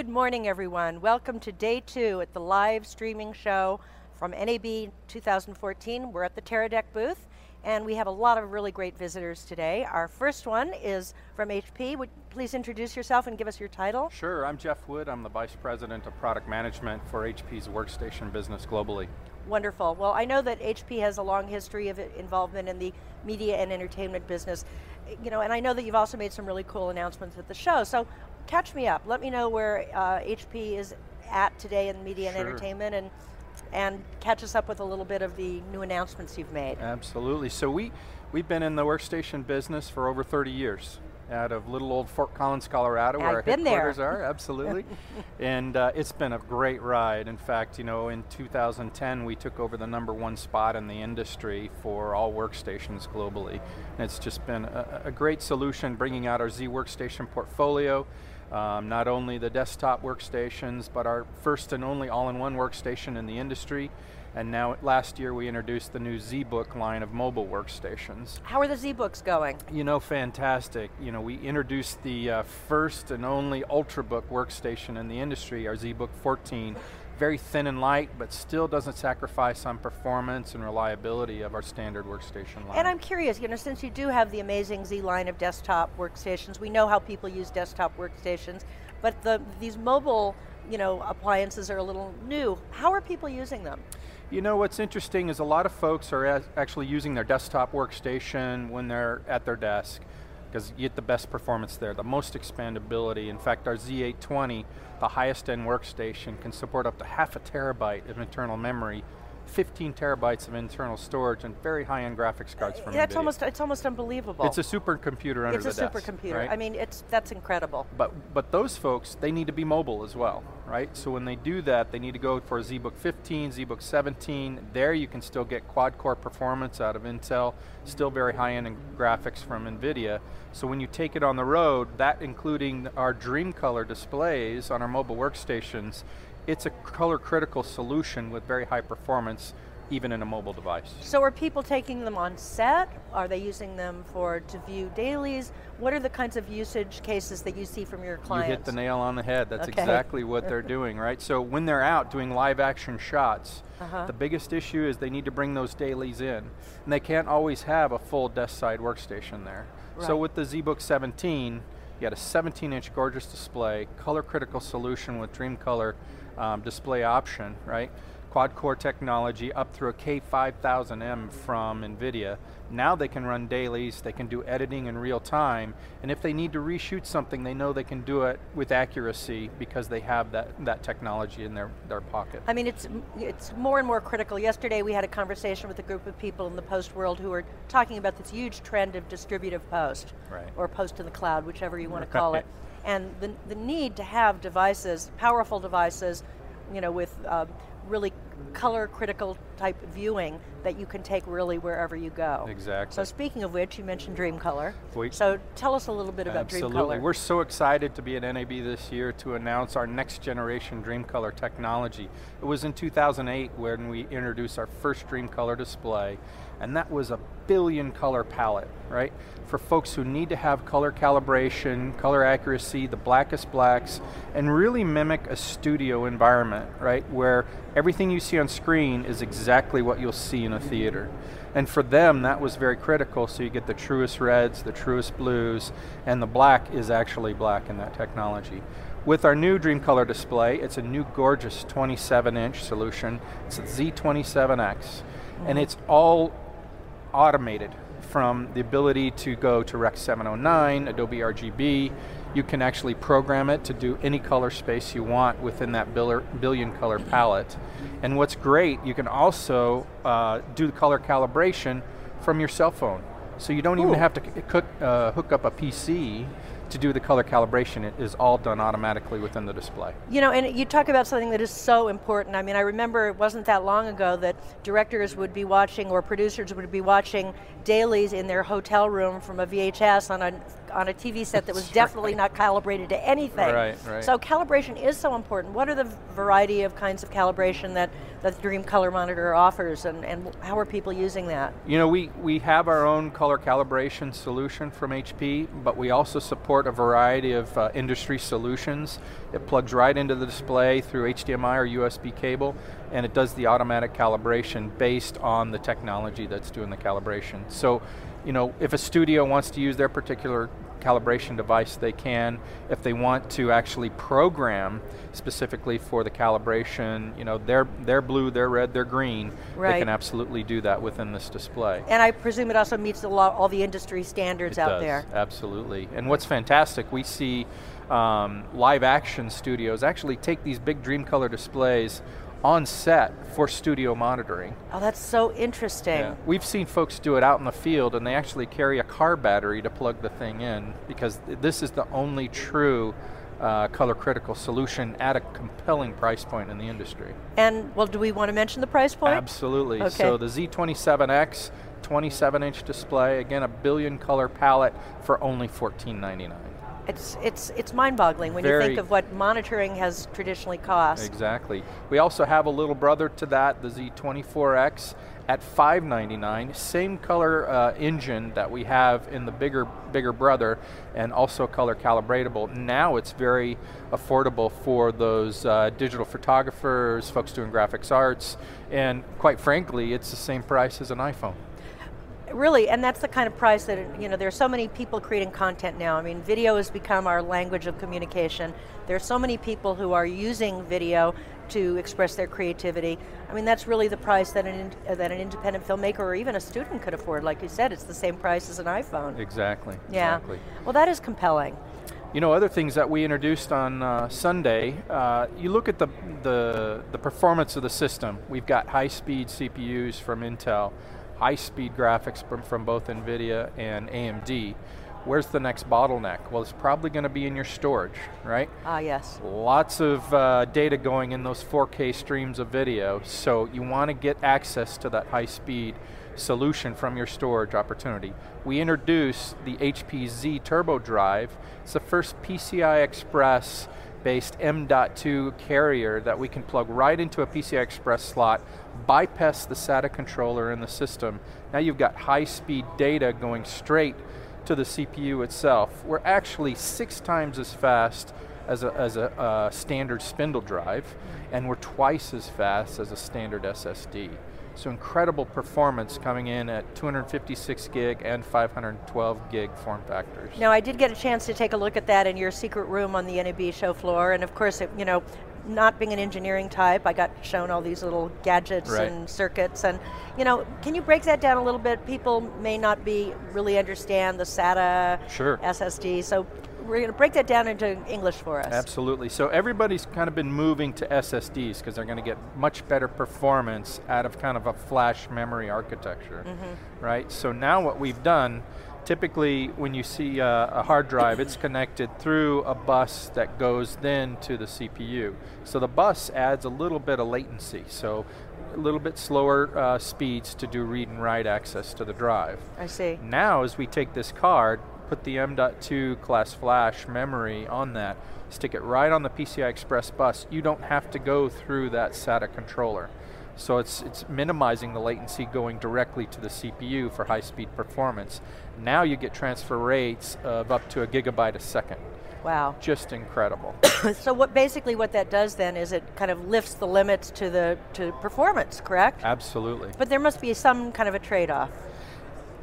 Good morning, everyone. Welcome to day two at the live streaming show from NAB 2014. We're at the Teradek booth, and we have a lot of really great visitors today. Our first one is from HP. Would you please introduce yourself and give us your title? Sure, I'm Jeff Wood. I'm the Vice President of Product Management for HP's workstation business globally. Wonderful. Well, I know that HP has a long history of involvement in the media and entertainment business. You know, and I know that you've also made some really cool announcements at the show. So catch me up. Let me know where uh, HP is at today in media sure. and entertainment and and catch us up with a little bit of the new announcements you've made. Absolutely. So we, we've been in the workstation business for over 30 years out of little old Fort Collins, Colorado, I've where our headquarters there. are, absolutely. and uh, it's been a great ride. In fact, you know, in 2010, we took over the number one spot in the industry for all workstations globally. And it's just been a, a great solution, bringing out our Z Workstation portfolio. Um, not only the desktop workstations, but our first and only all-in-one workstation in the industry. And now, last year, we introduced the new ZBook line of mobile workstations. How are the ZBooks going? You know, fantastic. You know, we introduced the uh, first and only Ultrabook workstation in the industry, our ZBook 14, very thin and light, but still doesn't sacrifice on performance and reliability of our standard workstation line. And I'm curious, you know, since you do have the amazing Z line of desktop workstations, we know how people use desktop workstations, but the, these mobile, you know, appliances are a little new. How are people using them? You know what's interesting is a lot of folks are actually using their desktop workstation when they're at their desk because you get the best performance there, the most expandability. In fact, our Z820, the highest end workstation, can support up to half a terabyte of internal memory 15 terabytes of internal storage and very high-end graphics cards from That's NVIDIA. almost it's almost unbelievable. It's a supercomputer under it's the desk. It's a supercomputer. Right? I mean, it's that's incredible. But but those folks, they need to be mobile as well, right? So when they do that, they need to go for a ZBook 15, ZBook 17. There you can still get quad-core performance out of Intel, still very high-end graphics from NVIDIA. So when you take it on the road, that including our Dream Color displays on our mobile workstations, it's a color critical solution with very high performance even in a mobile device. So are people taking them on set? Are they using them for to view dailies? What are the kinds of usage cases that you see from your clients? You hit the nail on the head. That's okay. exactly what they're doing, right? So when they're out doing live action shots, uh -huh. the biggest issue is they need to bring those dailies in. And they can't always have a full desk side workstation there. Right. So with the ZBook 17, you got a 17 inch gorgeous display, color critical solution with Dream Color um, display option, right? Quad core technology up through a K5000M from NVIDIA. Now they can run dailies, they can do editing in real time, and if they need to reshoot something, they know they can do it with accuracy because they have that, that technology in their, their pocket. I mean, it's, it's more and more critical. Yesterday we had a conversation with a group of people in the post world who were talking about this huge trend of distributive post, right. or post in the cloud, whichever you want to call it, and the, the need to have devices, powerful devices, you know, with uh, really color critical type viewing that you can take really wherever you go. Exactly. So speaking of which, you mentioned Dream Color. We, so tell us a little bit about absolutely. Dream Color. We're so excited to be at NAB this year to announce our next generation Dream Color technology. It was in 2008 when we introduced our first Dream Color display, and that was a billion color palette, right? For folks who need to have color calibration, color accuracy, the blackest blacks, and really mimic a studio environment, right? Where everything you see on screen is exactly what you'll see in a theater. And for them, that was very critical, so you get the truest reds, the truest blues, and the black is actually black in that technology. With our new Dream Color display, it's a new gorgeous 27 inch solution. It's a Z27X, and mm. it's all automated from the ability to go to Rec 709, Adobe RGB. You can actually program it to do any color space you want within that billion color palette. And what's great, you can also uh, do the color calibration from your cell phone. So you don't Ooh. even have to cook, uh, hook up a PC to do the color calibration, it is all done automatically within the display. You know, and you talk about something that is so important. I mean, I remember it wasn't that long ago that directors would be watching or producers would be watching dailies in their hotel room from a VHS on a on a TV set that was definitely not calibrated to anything. Right, right. So calibration is so important. What are the variety of kinds of calibration that, that the Dream Color Monitor offers and, and how are people using that? You know, we, we have our own color calibration solution from HP, but we also support a variety of uh, industry solutions. It plugs right into the display through HDMI or USB cable, and it does the automatic calibration based on the technology that's doing the calibration. So, you know, if a studio wants to use their particular calibration device, they can. If they want to actually program specifically for the calibration, you know, they're, they're blue, they're red, they're green, right. they can absolutely do that within this display. And I presume it also meets law, all the industry standards it out does, there. Absolutely. And what's fantastic, we see um, live action studios actually take these big Dreamcolor displays on set for studio monitoring. Oh, that's so interesting. Yeah. We've seen folks do it out in the field and they actually carry a car battery to plug the thing in because this is the only true uh, color critical solution at a compelling price point in the industry. And, well, do we want to mention the price point? Absolutely. Okay. So the Z27X, 27 inch display, again, a billion color palette for only $14.99. It's, it's, it's mind-boggling when Very you think of what monitoring has traditionally cost. Exactly. We also have a little brother to that, the Z24X at 599. Same color uh, engine that we have in the bigger, bigger brother and also color calibratable. Now it's very affordable for those uh, digital photographers, folks doing graphics arts, and quite frankly, it's the same price as an iPhone really, and that's the kind of price that, you know, there's so many people creating content now. I mean, video has become our language of communication. There's so many people who are using video to express their creativity. I mean, that's really the price that an, that an independent filmmaker or even a student could afford. Like you said, it's the same price as an iPhone. Exactly. Yeah. Exactly. Well, that is compelling. You know, other things that we introduced on uh, Sunday, uh, you look at the, the, the performance of the system. We've got high-speed CPUs from Intel high-speed graphics from, from both NVIDIA and AMD, where's the next bottleneck? Well, it's probably going to be in your storage, right? Ah, yes. Lots of uh, data going in those 4K streams of video, so you want to get access to that high-speed solution from your storage opportunity. We introduced the HP Z Turbo Drive. It's the first PCI Express based M.2 carrier that we can plug right into a PCI Express slot, bypass the SATA controller in the system. Now you've got high speed data going straight to the CPU itself. We're actually six times as fast as a, as a uh, standard spindle drive, and we're twice as fast as a standard SSD. So incredible performance coming in at 256 gig and 512 gig form factors. Now I did get a chance to take a look at that in your secret room on the NAB show floor, and of course, it, you know, not being an engineering type, I got shown all these little gadgets right. and circuits, and you know, can you break that down a little bit? People may not be really understand the SATA sure. SSD, so we're going to break that down into English for us. Absolutely. So everybody's kind of been moving to SSDs because they're going to get much better performance out of kind of a flash memory architecture, mm -hmm. right? So now what we've done, typically when you see a, a hard drive, it's connected through a bus that goes then to the CPU. So the bus adds a little bit of latency. So a little bit slower uh, speeds to do read and write access to the drive. I see. Now, as we take this card, put the M.2 class flash memory on that, stick it right on the PCI Express bus, you don't have to go through that SATA controller. So it's, it's minimizing the latency going directly to the CPU for high speed performance. Now you get transfer rates of up to a gigabyte a second. Wow. Just incredible. so what basically what that does then is it kind of lifts the limits to the to performance, correct? Absolutely. But there must be some kind of a trade-off.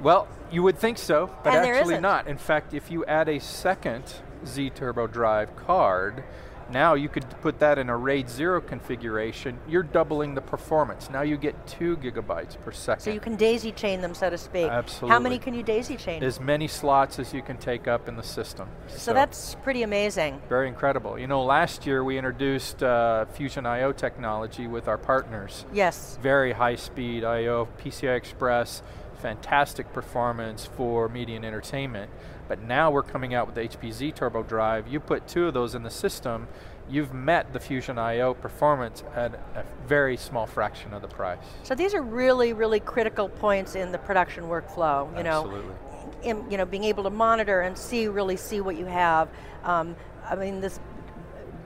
Well, you would think so, but and actually not. In fact, if you add a second Z Turbo Drive card, now you could put that in a RAID 0 configuration, you're doubling the performance. Now you get two gigabytes per second. So you can daisy chain them, so to speak. Absolutely. How many can you daisy chain? As many slots as you can take up in the system. So, so that's pretty amazing. Very incredible. You know, last year we introduced uh, Fusion I.O. technology with our partners. Yes. Very high speed I.O., PCI Express, fantastic performance for media and entertainment. But now we're coming out with the HP Z Turbo Drive. You put two of those in the system, you've met the Fusion I.O. performance at a very small fraction of the price. So these are really, really critical points in the production workflow. You Absolutely. know, in, you know, being able to monitor and see, really see what you have. Um, I mean, this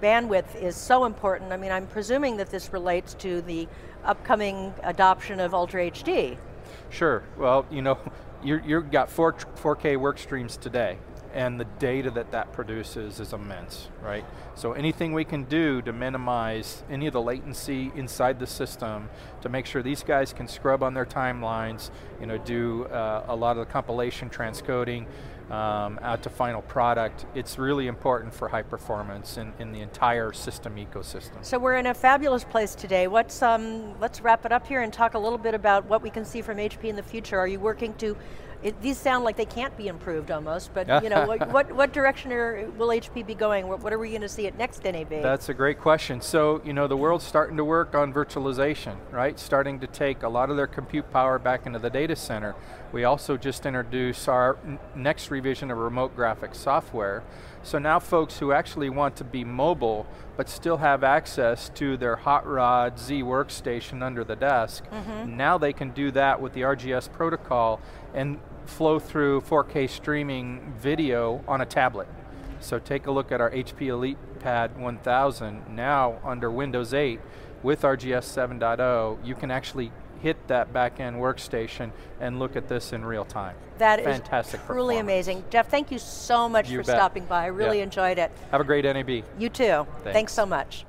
bandwidth is so important. I mean, I'm presuming that this relates to the upcoming adoption of Ultra HD. Sure. Well, you know, you you've got 4, 4K work streams today and the data that that produces is immense, right? So anything we can do to minimize any of the latency inside the system to make sure these guys can scrub on their timelines, you know, do uh, a lot of the compilation, transcoding, um, out to final product, it's really important for high performance in, in, the entire system ecosystem. So we're in a fabulous place today. What's, um, let's wrap it up here and talk a little bit about what we can see from HP in the future. Are you working to it, these sound like they can't be improved almost, but you know, what, what, what, direction are, will HP be going? What, what are we going to see at next NAB? That's a great question. So, you know, the world's starting to work on virtualization, right? Starting to take a lot of their compute power back into the data center. We also just introduced our next revision of remote graphics software. So now folks who actually want to be mobile, but still have access to their Hot Rod Z workstation under the desk, mm -hmm. now they can do that with the RGS protocol and flow through 4K streaming video on a tablet. So take a look at our HP Elite Pad 1000. Now under Windows 8 with RGS 7.0, you can actually hit that back-end workstation and look at this in real time. That Fantastic is truly amazing. Jeff, thank you so much you for bet. stopping by. I really yeah. enjoyed it. Have a great NAB. You too. Thanks, Thanks so much.